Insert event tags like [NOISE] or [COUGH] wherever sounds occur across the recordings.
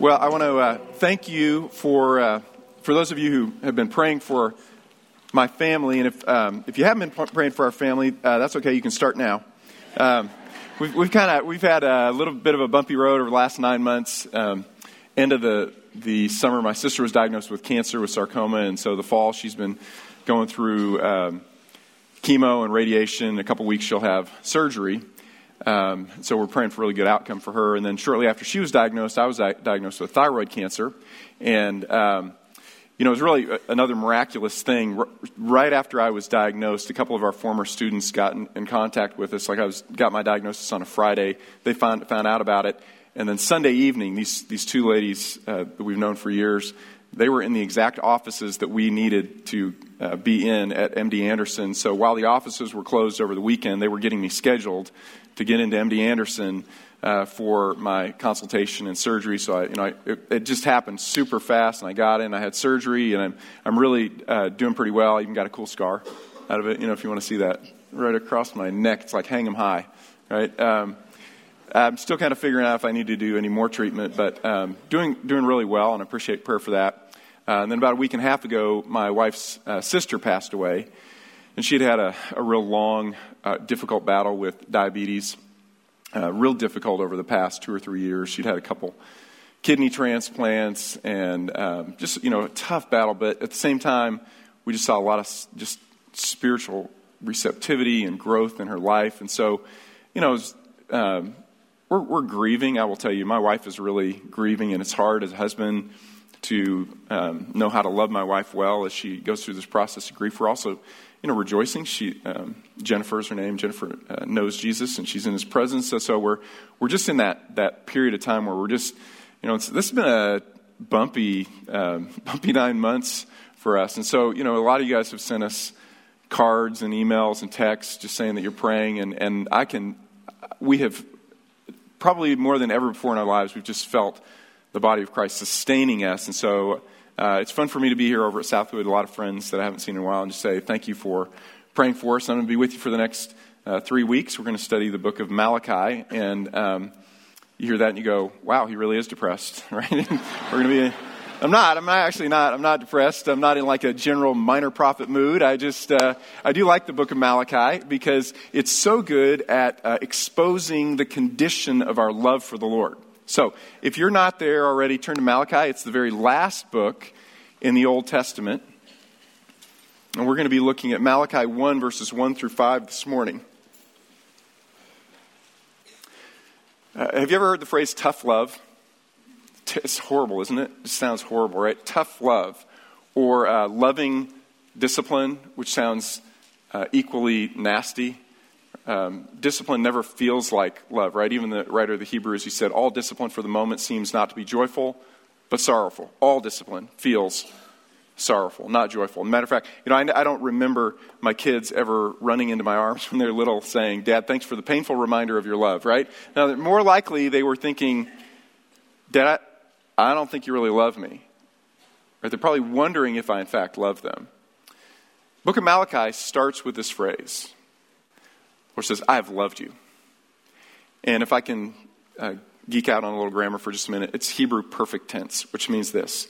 Well, I want to uh, thank you for uh, for those of you who have been praying for my family, and if um, if you haven't been praying for our family, uh, that's okay. You can start now. Um, we've we've kind of we've had a little bit of a bumpy road over the last nine months. Um, end of the the summer, my sister was diagnosed with cancer with sarcoma, and so the fall she's been going through um, chemo and radiation. In a couple weeks she'll have surgery. Um, so we're praying for a really good outcome for her. And then shortly after she was diagnosed, I was di- diagnosed with thyroid cancer. And, um, you know, it was really another miraculous thing. R- right after I was diagnosed, a couple of our former students got in, in, contact with us. Like I was, got my diagnosis on a Friday. They found, found out about it. And then Sunday evening, these, these two ladies uh, that we've known for years, they were in the exact offices that we needed to uh, be in at MD Anderson. So while the offices were closed over the weekend, they were getting me scheduled to get into MD Anderson uh, for my consultation and surgery. So I, you know, I, it, it, just happened super fast, and I got in. I had surgery, and I'm I'm really uh, doing pretty well. I even got a cool scar out of it. You know, if you want to see that right across my neck, it's like hang 'em high, right? Um, I'm still kind of figuring out if I need to do any more treatment, but um, doing doing really well, and I appreciate prayer for that. Uh, and then about a week and a half ago, my wife's uh, sister passed away. And she'd had a, a real long, uh, difficult battle with diabetes, uh, real difficult over the past two or three years. She'd had a couple kidney transplants and um, just, you know, a tough battle. But at the same time, we just saw a lot of just spiritual receptivity and growth in her life. And so, you know, was, um, we're, we're grieving. I will tell you, my wife is really grieving, and it's hard as a husband to um, know how to love my wife well as she goes through this process of grief. We're also you know, rejoicing. She, um, Jennifer is her name. Jennifer uh, knows Jesus and she's in his presence. So, so we're, we're just in that, that period of time where we're just, you know, this has been a bumpy, um, [LAUGHS] bumpy nine months for us. And so, you know, a lot of you guys have sent us cards and emails and texts just saying that you're praying. And, and I can, we have probably more than ever before in our lives, we've just felt the body of Christ sustaining us. And so uh, it's fun for me to be here over at Southwood. A lot of friends that I haven't seen in a while, and just say thank you for praying for us. I'm going to be with you for the next uh, three weeks. We're going to study the book of Malachi, and um, you hear that and you go, "Wow, he really is depressed." [LAUGHS] Right? We're going to be. I'm not. I'm not actually not. I'm not depressed. I'm not in like a general minor prophet mood. I just uh, I do like the book of Malachi because it's so good at uh, exposing the condition of our love for the Lord. So, if you're not there already, turn to Malachi. It's the very last book in the Old Testament. And we're going to be looking at Malachi 1, verses 1 through 5 this morning. Uh, have you ever heard the phrase tough love? It's horrible, isn't it? It sounds horrible, right? Tough love. Or uh, loving discipline, which sounds uh, equally nasty. Um, discipline never feels like love, right? Even the writer of the Hebrews, he said, All discipline for the moment seems not to be joyful, but sorrowful. All discipline feels sorrowful, not joyful. Matter of fact, you know, I, I, don't remember my kids ever running into my arms [LAUGHS] when they're little saying, Dad, thanks for the painful reminder of your love, right? Now, more likely they were thinking, Dad, I, I don't think you really love me. Right? They're probably wondering if I, in fact, love them. Book of Malachi starts with this phrase it says, I have loved you. And if I can uh, geek out on a little grammar for just a minute, it's Hebrew perfect tense, which means this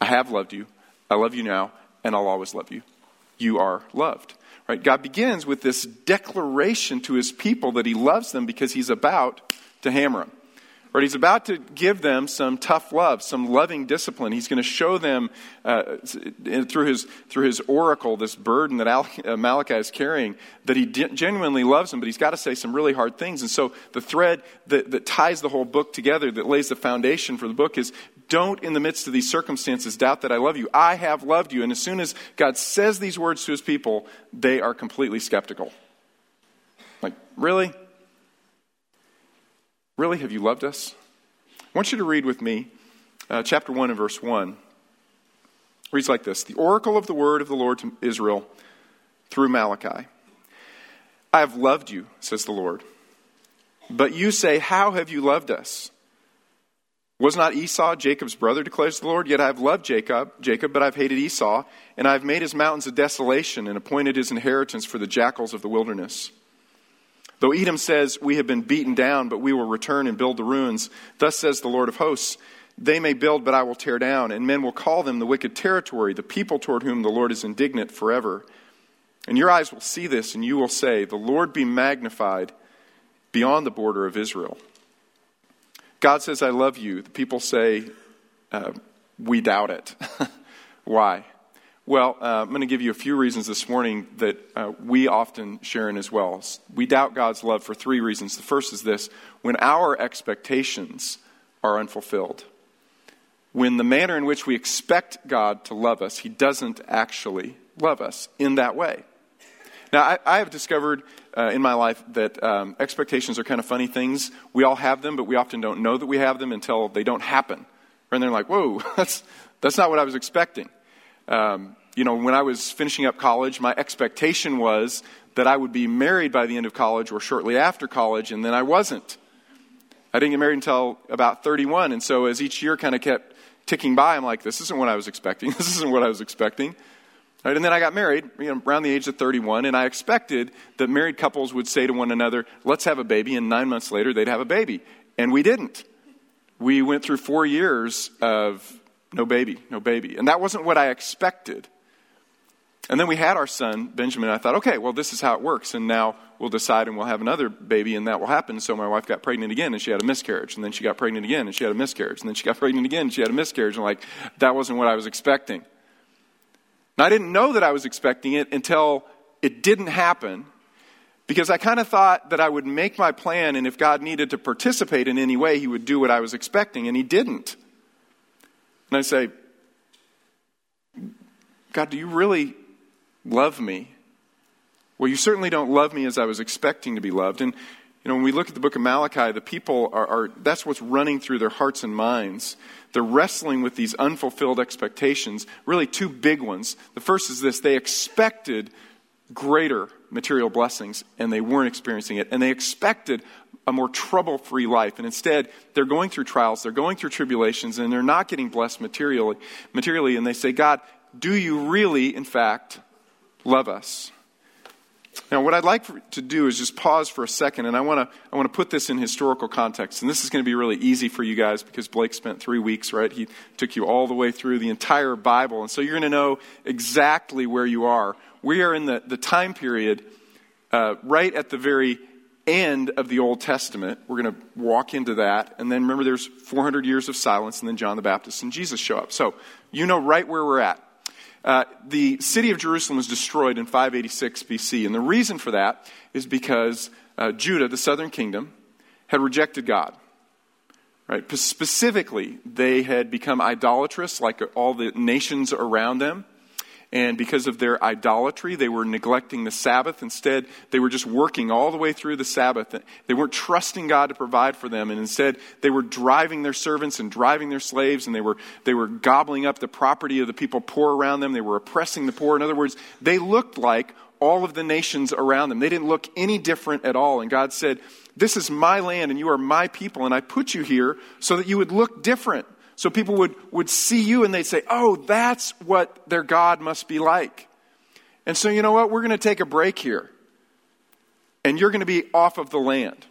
I have loved you, I love you now, and I'll always love you. You are loved. Right? God begins with this declaration to his people that he loves them because he's about to hammer them. Right? He's about to give them some tough love, some loving discipline. He's going to show them uh, through, his, through his oracle, this burden that uh, Malachi is carrying, that he genuinely loves them, but he's got to say some really hard things. And so the thread that, that ties the whole book together, that lays the foundation for the book, is don't, in the midst of these circumstances, doubt that I love you. I have loved you. And as soon as God says these words to his people, they are completely skeptical. Like, really? Really, have you loved us? I want you to read with me uh, chapter 1 and verse 1. It reads like this The oracle of the word of the Lord to Israel through Malachi. I have loved you, says the Lord. But you say, How have you loved us? Was not Esau Jacob's brother, declares the Lord? Yet I have loved Jacob, Jacob, but I've hated Esau, and I have made his mountains a desolation and appointed his inheritance for the jackals of the wilderness. Though Edom says, We have been beaten down, but we will return and build the ruins, thus says the Lord of hosts, They may build, but I will tear down, and men will call them the wicked territory, the people toward whom the Lord is indignant forever. And your eyes will see this, and you will say, The Lord be magnified beyond the border of Israel. God says, I love you. The people say, uh, We doubt it. [LAUGHS] Why? Well, uh, I'm going to give you a few reasons this morning that uh, we often share in as well. We doubt God's love for three reasons. The first is this when our expectations are unfulfilled. When the manner in which we expect God to love us, He doesn't actually love us in that way. Now, I, I have discovered uh, in my life that um, expectations are kind of funny things. We all have them, but we often don't know that we have them until they don't happen. And they're like, whoa, [LAUGHS] that's, that's not what I was expecting. Um, you know, when I was finishing up college, my expectation was that I would be married by the end of college or shortly after college, and then I wasn't. I didn't get married until about 31, and so as each year kind of kept ticking by, I'm like, this isn't what I was expecting. [LAUGHS] This isn't what I was expecting. Right, and then I got married you know, around the age of 31, and I expected that married couples would say to one another, let's have a baby, and nine months later they'd have a baby. And we didn't. We went through four years of no baby, no baby. And that wasn't what I expected. And then we had our son, Benjamin. I thought, okay, well, this is how it works. And now we'll decide and we'll have another baby, and that will happen. So my wife got pregnant again, and she had a miscarriage. And then she got pregnant again, and she had a miscarriage. And then she got [LAUGHS] pregnant again, and she had a miscarriage. And like, that wasn't what I was expecting. And I didn't know that I was expecting it until it didn't happen because I kind of thought that I would make my plan, and if God needed to participate in any way, He would do what I was expecting, and He didn't. And I say, God, do you really love me? Well, you certainly don't love me as I was expecting to be loved. And, you know, when we look at the book of Malachi, the people are, are that's what's running through their hearts and minds. They're wrestling with these unfulfilled expectations, really two big ones. The first is this they expected greater material blessings, and they weren't experiencing it. And they expected a more trouble free life. And instead, they're going through trials, they're going through tribulations, and they're not getting blessed materially. materially and they say, God, do you really, in fact, love us? Now, what I'd like to do is just pause for a second, and I want to I want to put this in historical context. And this is going to be really easy for you guys because Blake spent three weeks, right? He took you all the way through the entire Bible, and so you're going to know exactly where you are. We are in the, the time period uh, right at the very end of the Old Testament. We're going to walk into that, and then remember, there's 400 years of silence, and then John the Baptist and Jesus show up. So you know right where we're at. Uh, the city of Jerusalem was destroyed in 586 BC, and the reason for that is because uh, Judah, the southern kingdom, had rejected God. Right? Specifically, they had become idolatrous like all the nations around them. And because of their idolatry, they were neglecting the Sabbath. Instead, they were just working all the way through the Sabbath. They weren't trusting God to provide for them. And instead, they were driving their servants and driving their slaves, and they were, they were gobbling up the property of the people poor around them. They were oppressing the poor. In other words, they looked like all of the nations around them. They didn't look any different at all. And God said, This is my land, and you are my people, and I put you here so that you would look different. So people would, would see you and they'd say, oh, that's what their God must be like. And so, you know what? We're going to take a break here. And you're going to be off of the land.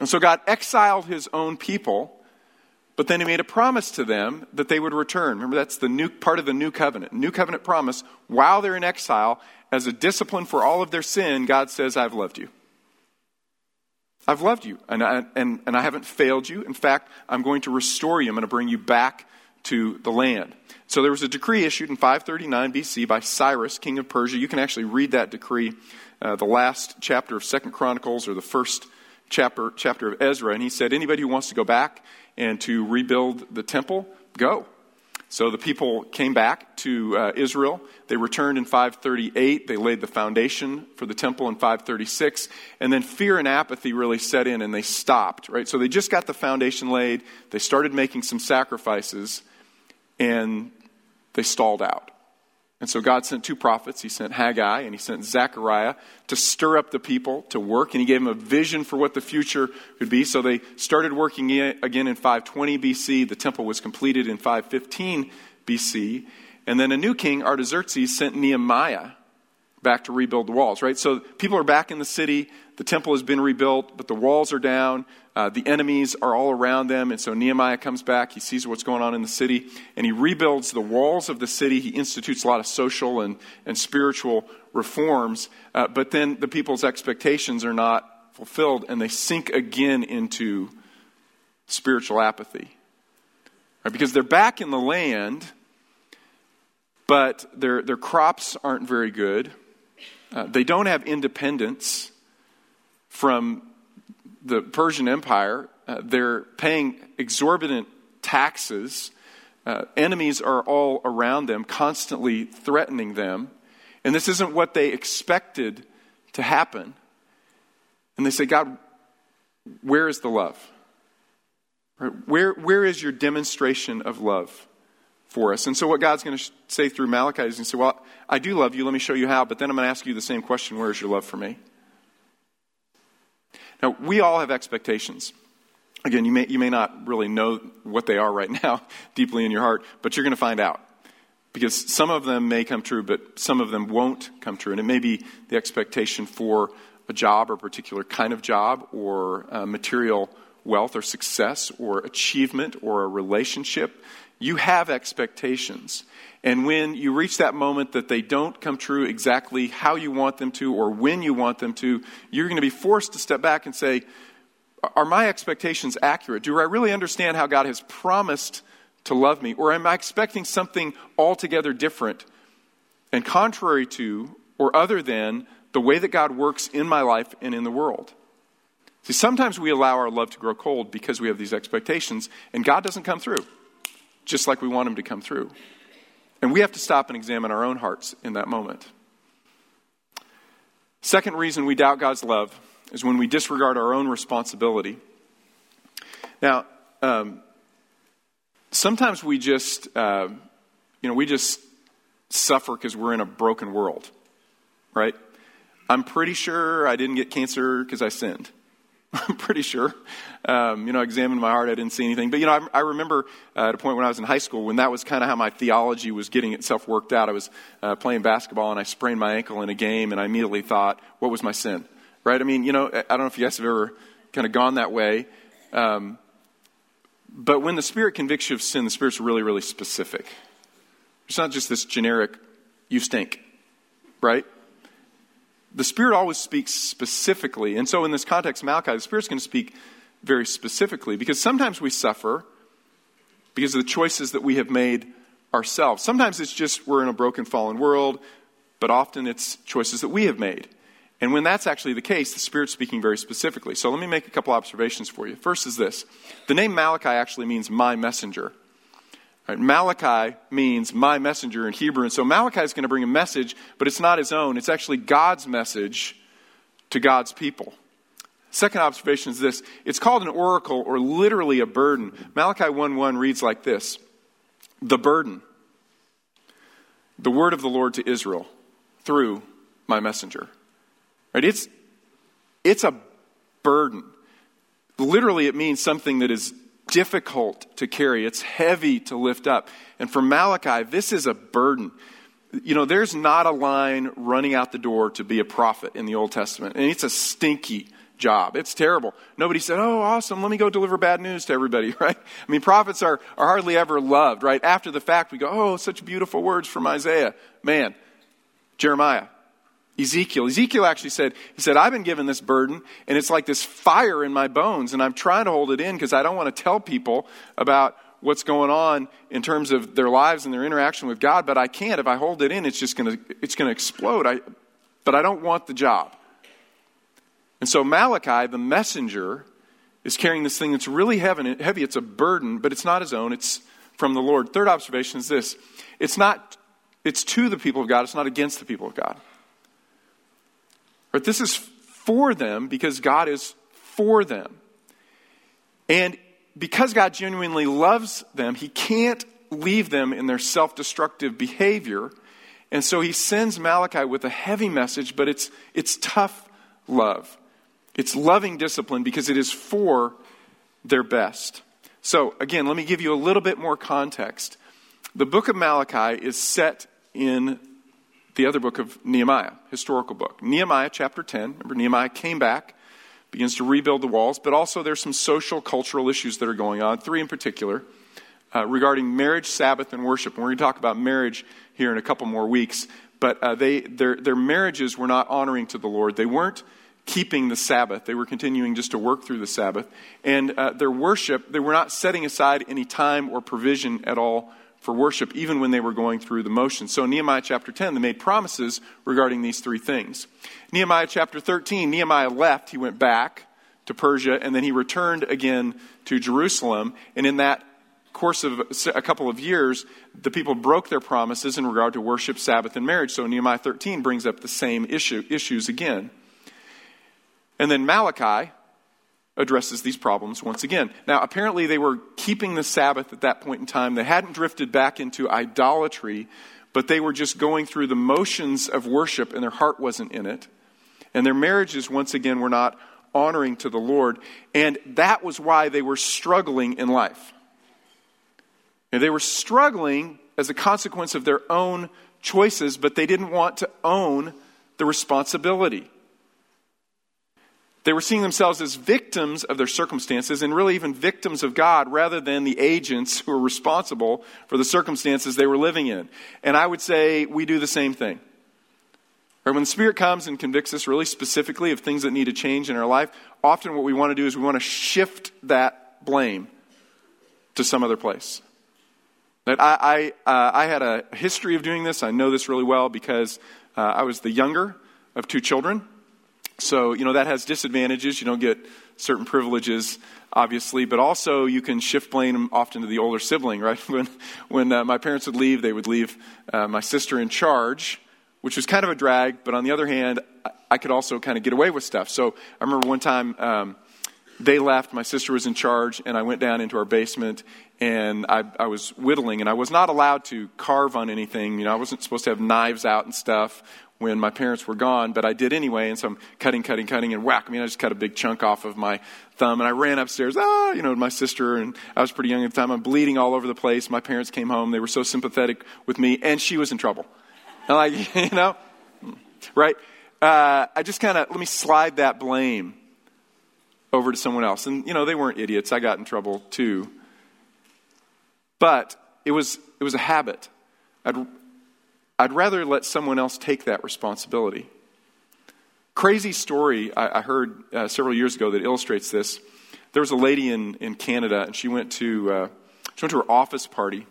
And so God exiled his own people, but then he made a promise to them that they would return. Remember, that's the new part of the new covenant. New covenant promise, while they're in exile, as a discipline for all of their sin, God says, I've loved you. I've loved you, and I, and, and I haven't failed you. In fact, I'm going to restore you. I'm going to bring you back to the land. So there was a decree issued in 539 BC by Cyrus, king of Persia. You can actually read that decree, uh, the last chapter of Second Chronicles or the first chapter, chapter of Ezra. And he said, anybody who wants to go back and to rebuild the temple, go. So the people came back to uh, Israel. They returned in 538. They laid the foundation for the temple in 536. And then fear and apathy really set in and they stopped, right? So they just got the foundation laid. They started making some sacrifices and they stalled out. And so God sent two prophets. He sent Haggai and he sent Zechariah to stir up the people to work. And he gave them a vision for what the future could be. So they started working again in 520 BC. The temple was completed in 515 BC. And then a new king, Artaxerxes, sent Nehemiah back to rebuild the walls, right? So people are back in the city. The temple has been rebuilt, but the walls are down. Uh, the enemies are all around them. And so Nehemiah comes back. He sees what's going on in the city, and he rebuilds the walls of the city. He institutes a lot of social and, and spiritual reforms. Uh, but then the people's expectations are not fulfilled, and they sink again into spiritual apathy. Right? Because they're back in the land, but their, their crops aren't very good. Uh, they don't have independence from the Persian Empire. Uh, they're paying exorbitant taxes. Uh, enemies are all around them, constantly threatening them. And this isn't what they expected to happen. And they say, God, where is the love? Where, where is your demonstration of love for us? And so, what God's going to say through Malachi is going to say, Well, I do love you. Let me show you how. But then I'm going to ask you the same question Where is your love for me? Now, we all have expectations. Again, you may, you may not really know what they are right [LAUGHS] now deeply in your heart, but you're going to find out. Because some of them may come true, but some of them won't come true. And it may be the expectation for a job or a particular kind of job or uh, material wealth or success or achievement or a relationship. You have expectations. And when you reach that moment that they don't come true exactly how you want them to or when you want them to, you're going to be forced to step back and say, Are my expectations accurate? Do I really understand how God has promised to love me? Or am I expecting something altogether different and contrary to or other than the way that God works in my life and in the world. See, sometimes we allow our love to grow cold because we have these expectations, and God doesn't come through, just like we want Him to come through. And we have to stop and examine our own hearts in that moment. Second reason we doubt God's love is when we disregard our own responsibility. Now, um, sometimes we just, uh, you know, we just suffer because we're in a broken world, right? I'm pretty sure I didn't get cancer because I sinned. [LAUGHS] I'm pretty sure. Um, you know, I examined my heart, I didn't see anything. But, you know, I, I remember uh, at a point when I was in high school when that was kind of how my theology was getting itself worked out. I was uh, playing basketball and I sprained my ankle in a game, and I immediately thought, what was my sin? Right? I mean, you know, I don't know if you guys have ever kind of gone that way. Um, but when the Spirit convicts you of sin, the Spirit's really, really specific. It's not just this generic, you stink, right? The Spirit always speaks specifically. And so, in this context, Malachi, the Spirit's going to speak very specifically because sometimes we suffer because of the choices that we have made ourselves. Sometimes it's just we're in a broken, fallen world, but often it's choices that we have made. And when that's actually the case, the Spirit's speaking very specifically. So, let me make a couple observations for you. First is this the name Malachi actually means my messenger. Right, Malachi means my messenger in Hebrew. And so Malachi is going to bring a message, but it's not his own. It's actually God's message to God's people. Second observation is this it's called an oracle or literally a burden. Malachi 1 1 reads like this The burden, the word of the Lord to Israel through my messenger. Right? It's, it's a burden. Literally, it means something that is difficult to carry, it's heavy to lift up. And for Malachi, this is a burden. You know, there's not a line running out the door to be a prophet in the Old Testament, and it's a stinky job. It's terrible. Nobody said, Oh, awesome, let me go deliver bad news to everybody, [LAUGHS] right? I mean, prophets are, are hardly ever loved, right? After the fact, we go, Oh, such beautiful words from Isaiah. Man, Jeremiah, Ezekiel. Ezekiel actually said, he said, I've been given this burden and it's like this fire in my bones and I'm trying to hold it in because I don't want to tell people about what's going on in terms of their lives and their interaction with God, but I can't. If I hold it in, it's just going to, it's to explode. I, but I don't want the job. And so Malachi, the messenger, is carrying this thing that's really heavy. It's a burden, but it's not his own. It's from the Lord. Third observation is this. It's not, it's to the people of God. It's not against the people of God. But this is for them because God is for them. And because God genuinely loves them, He can't leave them in their self destructive behavior. And so He sends Malachi with a heavy message, but it's, it's tough love. It's loving discipline because it is for their best. So, again, let me give you a little bit more context. The book of Malachi is set in the other book of Nehemiah, historical book. Nehemiah chapter 10. Remember, Nehemiah came back, begins to rebuild the walls, but also there's some social, cultural issues that are going on, three in particular, uh, regarding marriage, Sabbath, and worship. And we're going to talk about marriage here in a couple more weeks. But uh, they, their, their marriages were not honoring to the Lord. They weren't keeping the Sabbath. They were continuing just to work through the Sabbath. And uh, their worship, they were not setting aside any time or provision at all for worship, even when they were going through the motions. So, Nehemiah chapter 10, they made promises regarding these three things. Nehemiah chapter 13, Nehemiah left, he went back to Persia, and then he returned again to Jerusalem. And in that course of a couple of years, the people broke their promises in regard to worship, Sabbath, and marriage. So, Nehemiah 13 brings up the same issue, issues again. And then Malachi addresses these problems once again. Now, apparently, they were keeping the Sabbath at that point in time. They hadn't drifted back into idolatry, but they were just going through the motions of worship, and their heart wasn't in it. And their marriages, once again, were not honoring to the Lord. And that was why they were struggling in life. And they were struggling as a consequence of their own choices, but they didn't want to own the responsibility. They were seeing themselves as victims of their circumstances and really even victims of God rather than the agents who were responsible for the circumstances they were living in. And I would say we do the same thing. When the Spirit comes and convicts us really specifically of things that need to change in our life, often what we want to do is we want to shift that blame to some other place. That I, I, uh, I had a history of doing this. I know this really well because uh, I was the younger of two children. So, you know, that has disadvantages. You don't get certain privileges, obviously, but also you can shift blame often to the older sibling, right? [LAUGHS] When, when uh, my parents would leave, they would leave uh, my sister in charge, which was kind of a drag, but on the other hand, I could also kind of get away with stuff. So I remember one time um, they left, my sister was in charge, and I went down into our basement and I, I was whittling, and I was not allowed to carve on anything. You know, I wasn't supposed to have knives out and stuff when my parents were gone, but I did anyway. And so I'm cutting, cutting, cutting, and whack. I mean, I just cut a big chunk off of my thumb, and I ran upstairs. Ah, you know, my sister and I was pretty young at the time. I'm bleeding all over the place. My parents came home. They were so sympathetic with me, and she was in trouble. And like, [LAUGHS] you know, right? Uh, I just kind of let me slide that blame over to someone else. And you know, they weren't idiots. I got in trouble too. But it was it was a habit. I'd I'd rather let someone else take that responsibility. Crazy story I, I heard uh, several years ago that illustrates this. There was a lady in, in Canada, and she went to uh, she went to her office party.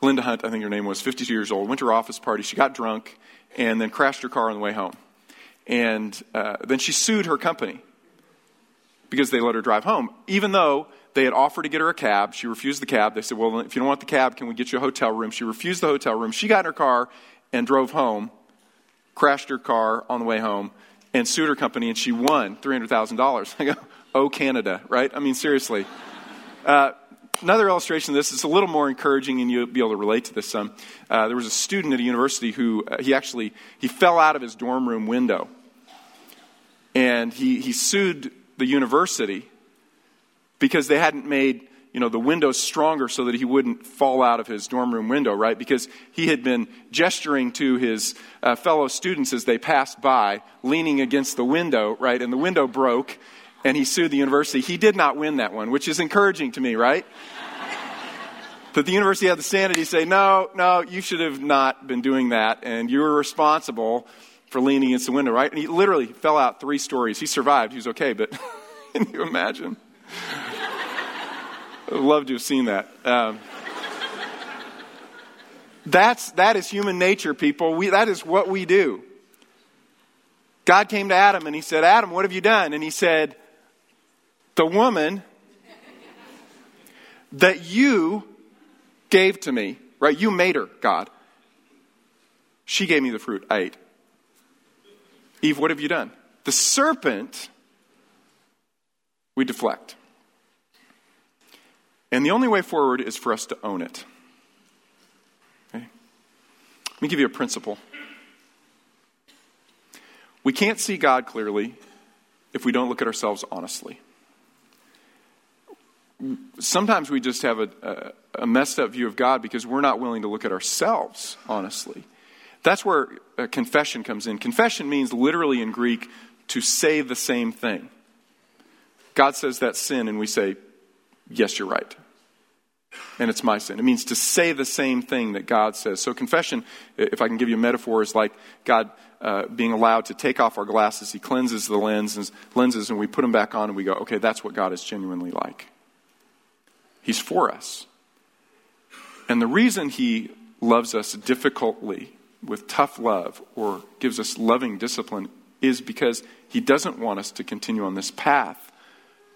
Linda Hunt, I think her name was, 52 years old, went to her office party. She got drunk and then crashed her car on the way home. And uh, then she sued her company because they let her drive home, even though they had offered to get her a cab. She refused the cab. They said, Well, if you don't want the cab, can we get you a hotel room? She refused the hotel room. She got in her car and drove home, crashed her car on the way home, and sued her company, and she won $300,000. [LAUGHS] I go, Oh, Canada, right? I mean, seriously. Uh, another illustration of this is a little more encouraging and you'll be able to relate to this some uh, there was a student at a university who uh, he actually he fell out of his dorm room window and he, he sued the university because they hadn't made you know the windows stronger so that he wouldn't fall out of his dorm room window right? Because he had been gesturing to his uh, fellow students as they passed by leaning against the window right? And the window broke and he sued the university. He did not win that one which is encouraging to me right? [LAUGHS] That the university had the sanity to say no no you should have not been doing that and you were responsible for leaning against the window right? And he literally fell out three stories. He survived. He was okay but [LAUGHS] can you imagine I'd love to have seen that. Um, that's, that is human nature, people. We, that is what we do. God came to Adam and he said, Adam, what have you done? And he said, The woman that you gave to me, right? You made her, God. She gave me the fruit. I ate. Eve, what have you done? The serpent, we deflect. And the only way forward is for us to own it. Okay? Let me give you a principle. We can't see God clearly if we don't look at ourselves honestly. Sometimes we just have a, a, a messed up view of God because we're not willing to look at ourselves honestly. That's where uh, confession comes in. Confession means literally in Greek to say the same thing. God says that's sin, and we say, Yes, you're right. And it's my sin. It means to say the same thing that God says. So, confession, if I can give you a metaphor, is like God uh, being allowed to take off our glasses. He cleanses the lenses, lenses, and we put them back on, and we go, okay, that's what God is genuinely like. He's for us. And the reason He loves us difficultly, with tough love, or gives us loving discipline, is because He doesn't want us to continue on this path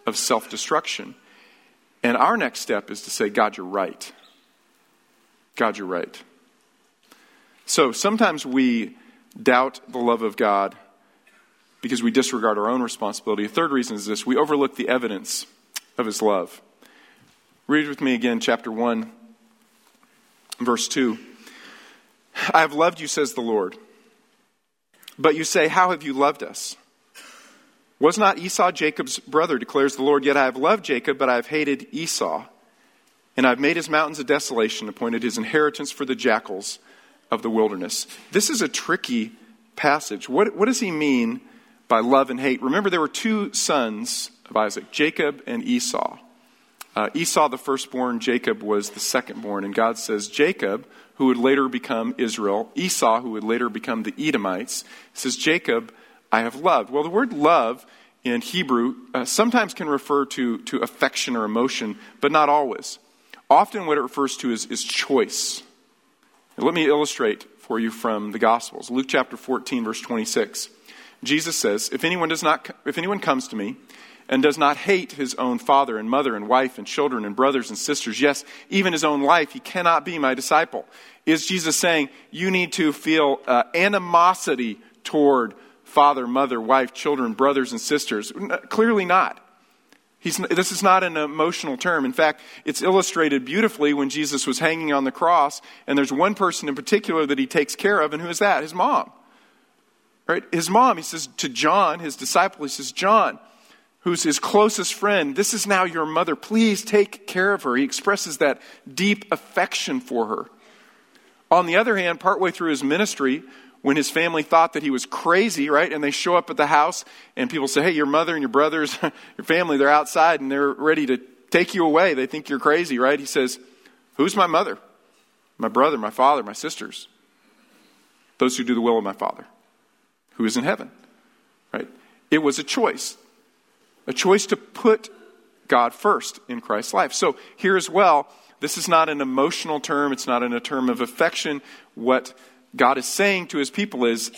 of self destruction. And our next step is to say, God, you're right. God, you're right. So sometimes we doubt the love of God because we disregard our own responsibility. A third reason is this we overlook the evidence of his love. Read with me again, chapter 1, verse 2. I have loved you, says the Lord. But you say, How have you loved us? Was not Esau Jacob's brother, declares the Lord? Yet I have loved Jacob, but I have hated Esau. And I've made his mountains a desolation, appointed his inheritance for the jackals of the wilderness. This is a tricky passage. What, what does he mean by love and hate? Remember, there were two sons of Isaac, Jacob and Esau. Uh, Esau, the firstborn, Jacob was the secondborn. And God says, Jacob, who would later become Israel, Esau, who would later become the Edomites, says, Jacob, I have loved. Well, the word love in Hebrew uh, sometimes can refer to, to affection or emotion, but not always. Often, what it refers to is, is choice. Now, let me illustrate for you from the Gospels. Luke chapter 14, verse 26. Jesus says, if anyone, does not, if anyone comes to me and does not hate his own father and mother and wife and children and brothers and sisters, yes, even his own life, he cannot be my disciple. Is Jesus saying you need to feel uh, animosity toward father, mother, wife, children, brothers, and sisters. Clearly not. He's, this is not an emotional term. In fact, it's illustrated beautifully when Jesus was hanging on the cross, and there's one person in particular that he takes care of, and who is that? His mom. Right? His mom, he says to John, his disciple, he says, John, who's his closest friend, this is now your mother. Please take care of her. He expresses that deep affection for her. On the other hand, partway through his ministry, when his family thought that he was crazy, right? And they show up at the house and people say, hey, your mother and your brothers, [LAUGHS] your family, they're outside and they're ready to take you away. They think you're crazy, right? He says, who's my mother? My brother, my father, my sisters. Those who do the will of my Father, who is in heaven, right? It was a choice. A choice to put God first in Christ's life. So here as well, this is not an emotional term. It's not in a term of affection. What God is saying to his people is,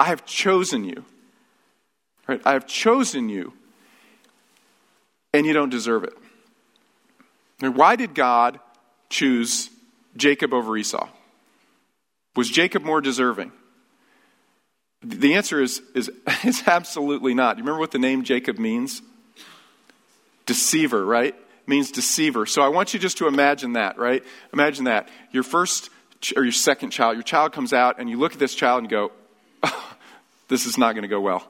I have chosen you. Right? I have chosen you, and you don't deserve it. Now, why did God choose Jacob over Esau? Was Jacob more deserving? The answer is, is, [LAUGHS] is absolutely not. You remember what the name Jacob means? Deceiver, right? It means deceiver. So I want you just to imagine that, right? Imagine that. Your first or your second child, your child comes out and you look at this child and go, oh, this is not going to go well.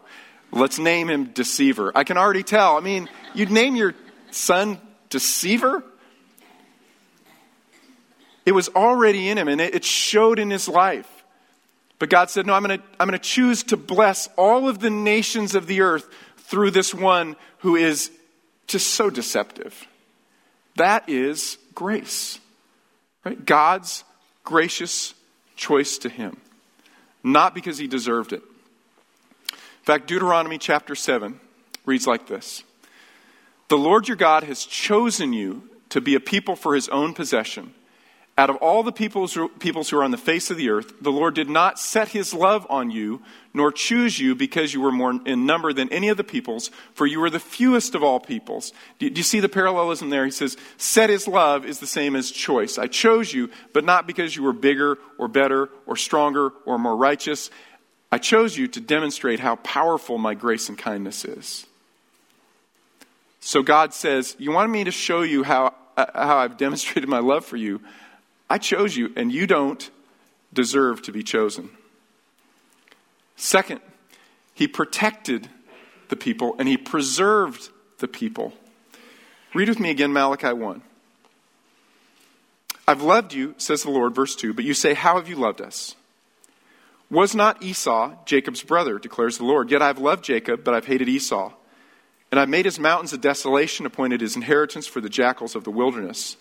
Let's name him Deceiver. I can already tell. I mean, you'd name your son Deceiver? It was already in him and it showed in his life. But God said, No, I'm going to I'm going to choose to bless all of the nations of the earth through this one who is just so deceptive. That is grace. Right? God's gracious choice to him, not because he deserved it. In fact, Deuteronomy chapter 7 reads like this. The Lord your God has chosen you to be a people for his own possession out of all the peoples, peoples who are on the face of the earth, the Lord did not set his love on you, nor choose you because you were more in number than any of the peoples, for you were the fewest of all peoples. Do, you see the parallelism there? He says, set his love is the same as choice. I chose you, but not because you were bigger or better or stronger or more righteous. I chose you to demonstrate how powerful my grace and kindness is. So God says, You wanted me to show you how, uh, how I've demonstrated my love for you. I chose you, and you don't deserve to be chosen. Second, he protected the people and he preserved the people. Read with me again Malachi 1. I've loved you, says the Lord, verse 2, but you say, How have you loved us? Was not Esau Jacob's brother, declares the Lord? Yet I've loved Jacob, but I've hated Esau. And I've made his mountains a desolation, appointed his inheritance for the jackals of the wilderness.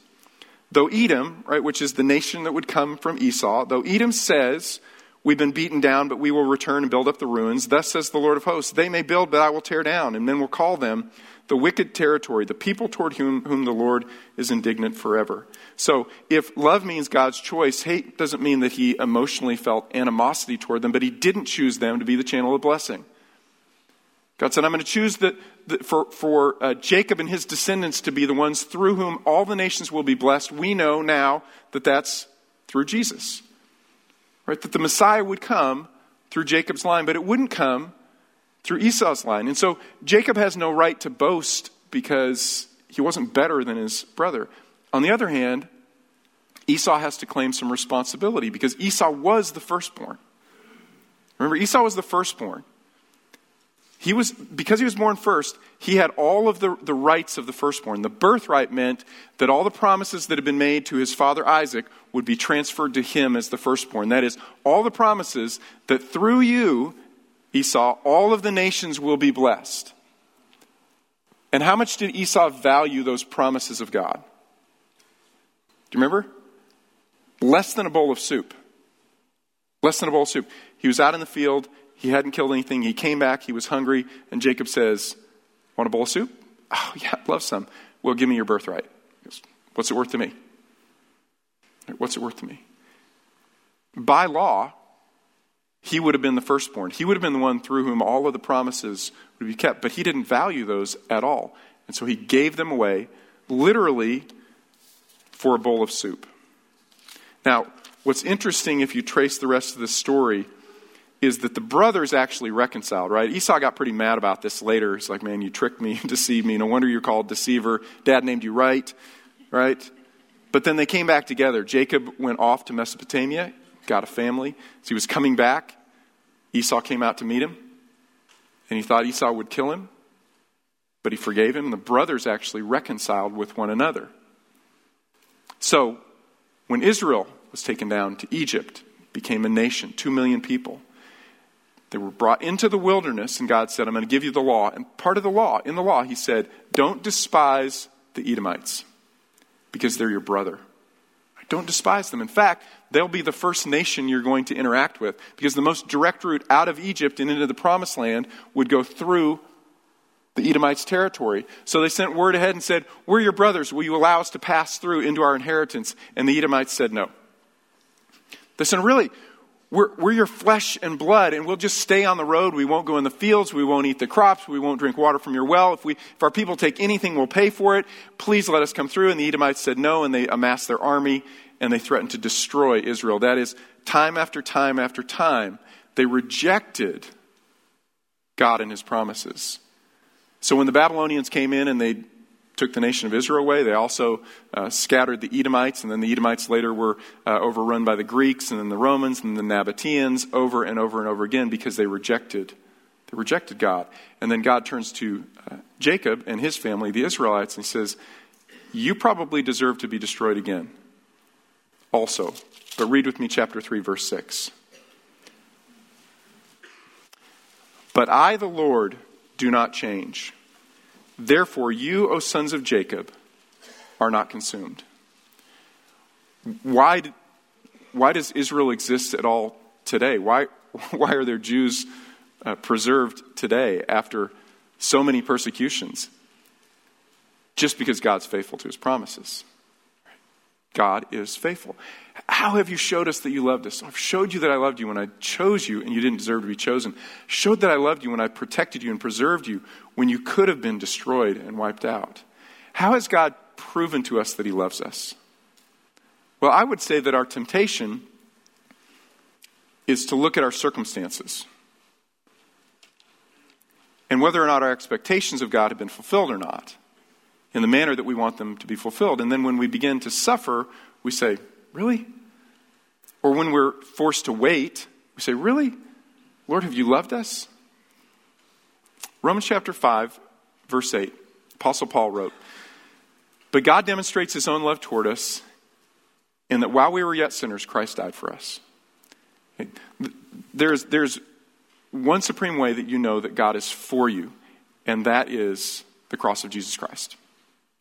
Though Edom, right, which is the nation that would come from Esau, though Edom says, We've been beaten down, but we will return and build up the ruins. Thus says the Lord of hosts, They may build, but I will tear down, and men will call them the wicked territory, the people toward whom, whom the Lord is indignant forever. So, if love means God's choice, hate doesn't mean that he emotionally felt animosity toward them, but he didn't choose them to be the channel of blessing. God said, I'm going to choose the, the, for, for uh, Jacob and his descendants to be the ones through whom all the nations will be blessed. We know now that that's through Jesus. Right? That the Messiah would come through Jacob's line, but it wouldn't come through Esau's line. And so Jacob has no right to boast because he wasn't better than his brother. On the other hand, Esau has to claim some responsibility because Esau was the firstborn. Remember, Esau was the firstborn. He was, because he was born first, he had all of the, the rights of the firstborn. The birthright meant that all the promises that had been made to his father Isaac would be transferred to him as the firstborn. That is, all the promises that through you, Esau, all of the nations will be blessed. And how much did Esau value those promises of God? Do you remember? Less than a bowl of soup. Less than a bowl of soup. He was out in the field. He hadn't killed anything. He came back. He was hungry. And Jacob says, Want a bowl of soup? Oh, yeah, love some. Well, give me your birthright. Goes, What's it worth to me? What's it worth to me? By law, he would have been the firstborn. He would have been the one through whom all of the promises would be kept. But he didn't value those at all. And so he gave them away, literally, for a bowl of soup. Now, what's interesting if you trace the rest of the story is that the brothers actually reconciled, right? Esau got pretty mad about this later. He's like, man, you tricked me, [LAUGHS] deceived me. No wonder you're called deceiver. Dad named you right, right? But then they came back together. Jacob went off to Mesopotamia, got a family. So he was coming back. Esau came out to meet him, and he thought Esau would kill him, but he forgave him. And The brothers actually reconciled with one another. So when Israel was taken down to Egypt, became a nation, two million people. They were brought into the wilderness, and God said, I'm going to give you the law. And part of the law, in the law, He said, Don't despise the Edomites because they're your brother. Don't despise them. In fact, they'll be the first nation you're going to interact with because the most direct route out of Egypt and into the promised land would go through the Edomites' territory. So they sent word ahead and said, We're your brothers. Will you allow us to pass through into our inheritance? And the Edomites said no. They said, Really? We're, we're your flesh and blood, and we'll just stay on the road. We won't go in the fields. We won't eat the crops. We won't drink water from your well. If, we, if our people take anything, we'll pay for it. Please let us come through. And the Edomites said no, and they amassed their army, and they threatened to destroy Israel. That is, time after time after time, they rejected God and his promises. So when the Babylonians came in and they took the nation of Israel away. They also uh, scattered the Edomites, and then the Edomites later were uh, overrun by the Greeks, and then the Romans, and the Nabateans, over and over and over again because they rejected they rejected God. And then God turns to uh, Jacob and his family, the Israelites, and he says, "You probably deserve to be destroyed again." Also, but read with me chapter three, verse six. But I, the Lord, do not change. Therefore, you, O sons of Jacob, are not consumed. Why, why does Israel exist at all today? Why, [LAUGHS] why are there Jews uh, preserved today after so many persecutions? Just because God's faithful to his promises. God is faithful. How have you showed us that you loved us? I've showed you that I loved you when I chose you and you didn't deserve to be chosen. Showed that I loved you when I protected you and preserved you when you could have been destroyed and wiped out. How has God proven to us that he loves us? Well, I would say that our temptation is to look at our circumstances and whether or not our expectations of God have been fulfilled or not in the manner that we want them to be fulfilled. And then when we begin to suffer, we say, Really? Or when we're forced to wait, we say, Really? Lord, have you loved us? Romans chapter 5, verse 8, Apostle Paul wrote, But God demonstrates his own love toward us in that while we were yet sinners, Christ died for us. There's, there's one supreme way that you know that God is for you, and that is the cross of Jesus Christ,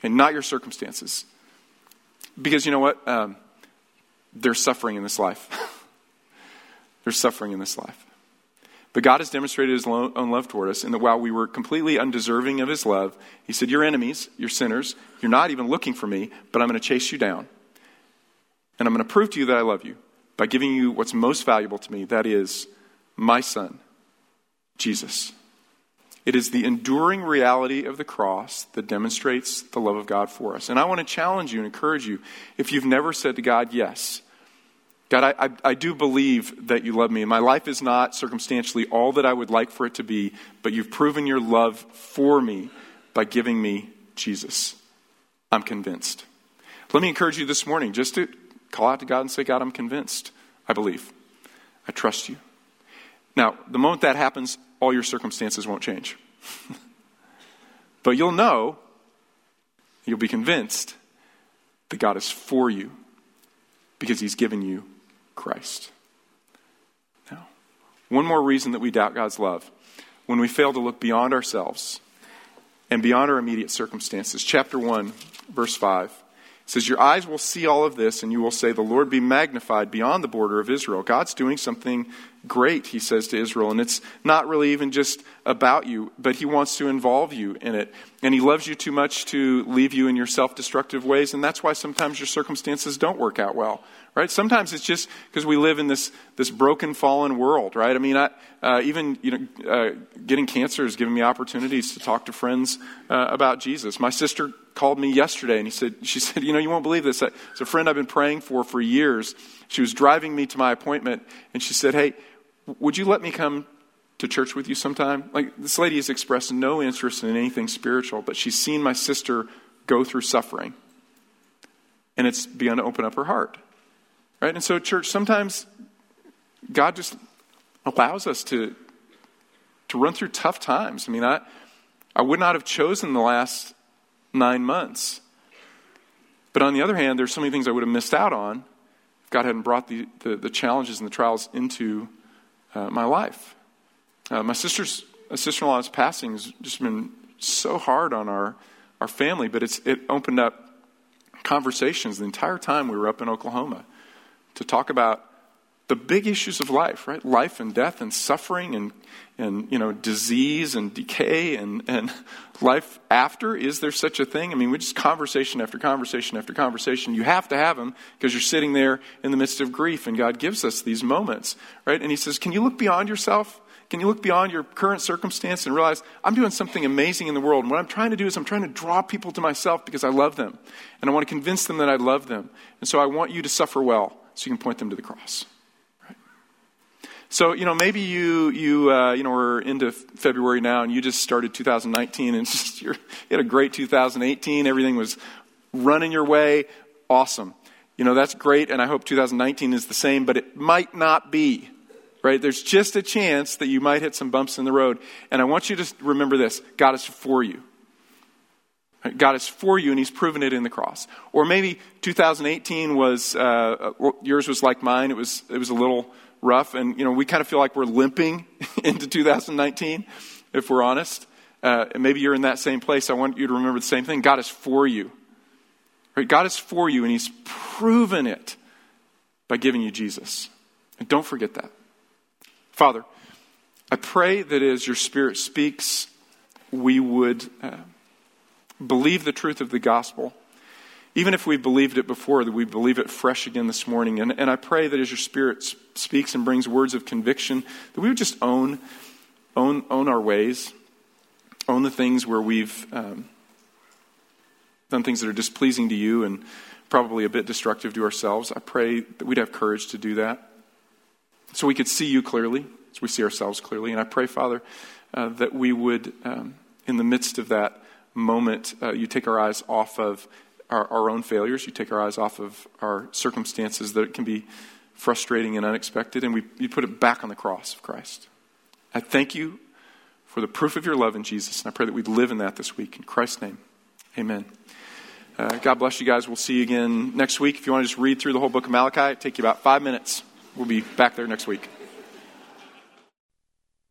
and not your circumstances. Because you know what? Um, there's suffering in this life. [LAUGHS] there's suffering in this life. But God has demonstrated his own love toward us in that while we were completely undeserving of his love, he said, You're enemies, you're sinners, you're not even looking for me, but I'm going to chase you down. And I'm going to prove to you that I love you by giving you what's most valuable to me that is, my son, Jesus. It is the enduring reality of the cross that demonstrates the love of God for us. And I want to challenge you and encourage you if you've never said to God, Yes, God, I, I, I, do believe that you love me. My life is not circumstantially all that I would like for it to be, but you've proven your love for me by giving me Jesus. I'm convinced. Let me encourage you this morning just to call out to God and say, God, I'm convinced. I believe. I trust you. Now, the moment that happens, all your circumstances won't change. [LAUGHS] but you'll know, you'll be convinced that God is for you because he's given you Christ. Now, one more reason that we doubt God's love when we fail to look beyond ourselves and beyond our immediate circumstances. Chapter 1, verse 5 says, Your eyes will see all of this, and you will say, The Lord be magnified beyond the border of Israel. God's doing something great, he says to Israel. And it's not really even just about you, but he wants to involve you in it. And he loves you too much to leave you in your self destructive ways. And that's why sometimes your circumstances don't work out well, right? Sometimes it's just because we live in this, this broken, fallen world, right? I mean, I, uh, even you know, uh, getting cancer has given me opportunities to talk to friends uh, about Jesus. My sister called me yesterday and he said, she [LAUGHS] said, you know, you won't believe this. It's a friend I've been praying for for years. She was driving me to my appointment and she said, hey, would you let me come to church with you sometime? Like, this lady has expressed no interest in anything spiritual, but she's seen my sister go through suffering. And it's begun to open up her heart. Right? And so, church, sometimes God just allows us to, to run through tough times. I mean, I, I would not have chosen the last nine months. But on the other hand, there's so many things I would have missed out on if God hadn't brought the, the, the challenges and the trials into uh, my life. Uh, my sister's sister in law's passing has just been so hard on our, our family, but it's, it opened up conversations the entire time we were up in Oklahoma to talk about the big issues of life, right? Life and death and suffering and, and you know, disease and decay and, and [LAUGHS] life after. Is there such a thing? I mean, we just conversation after conversation after conversation. You have to have them because you're sitting there in the midst of grief and God gives us these moments, right? And He says, Can you look beyond yourself? Can you look beyond your current circumstance and realize I'm doing something amazing in the world? And what I'm trying to do is I'm trying to draw people to myself because I love them. And I want to convince them that I love them. And so I want you to suffer well so you can point them to the cross. So, you know, maybe you, you, uh, you know, we're into February now and you just started 2019 and [LAUGHS] just, you had a great 2018. Everything was running your way. Awesome. You know, that's great. And I hope 2019 is the same, but it might not be, right? There's just a chance that you might hit some bumps in the road. And I want you to remember this God is for you. God is for you, and He's proven it in the cross. Or maybe 2018 was uh, yours was like mine. It was it was a little rough, and you know we kind of feel like we're limping [LAUGHS] into 2019, if we're honest. Uh, and maybe you're in that same place. I want you to remember the same thing. God is for you. Right? God is for you, and He's proven it by giving you Jesus. And don't forget that. Father, I pray that as your Spirit speaks, we would uh, believe the truth of the gospel even if we believed it before, that we believe it fresh again this morning. And, and I pray that as your Spirit speaks and brings words of conviction, that we would just own, own, own our ways, own the things where we've um, done things that are displeasing to you and probably a bit destructive to ourselves. I pray that we'd have courage to do that so we could see you clearly, as we see ourselves clearly. And I pray, Father, uh, that we would, um, in the midst of that moment, uh, you take our eyes off of our, our own failures. You take our eyes off of our circumstances that can be frustrating and unexpected, and we you put it back on the cross of Christ. I thank you for the proof of your love in Jesus, and I pray that we'd live in that this week. In Christ's name, amen. Uh, God bless you guys. We'll see you again next week. If you want to just read through the whole book of Malachi, it take you about five minutes. we'll be back there next week.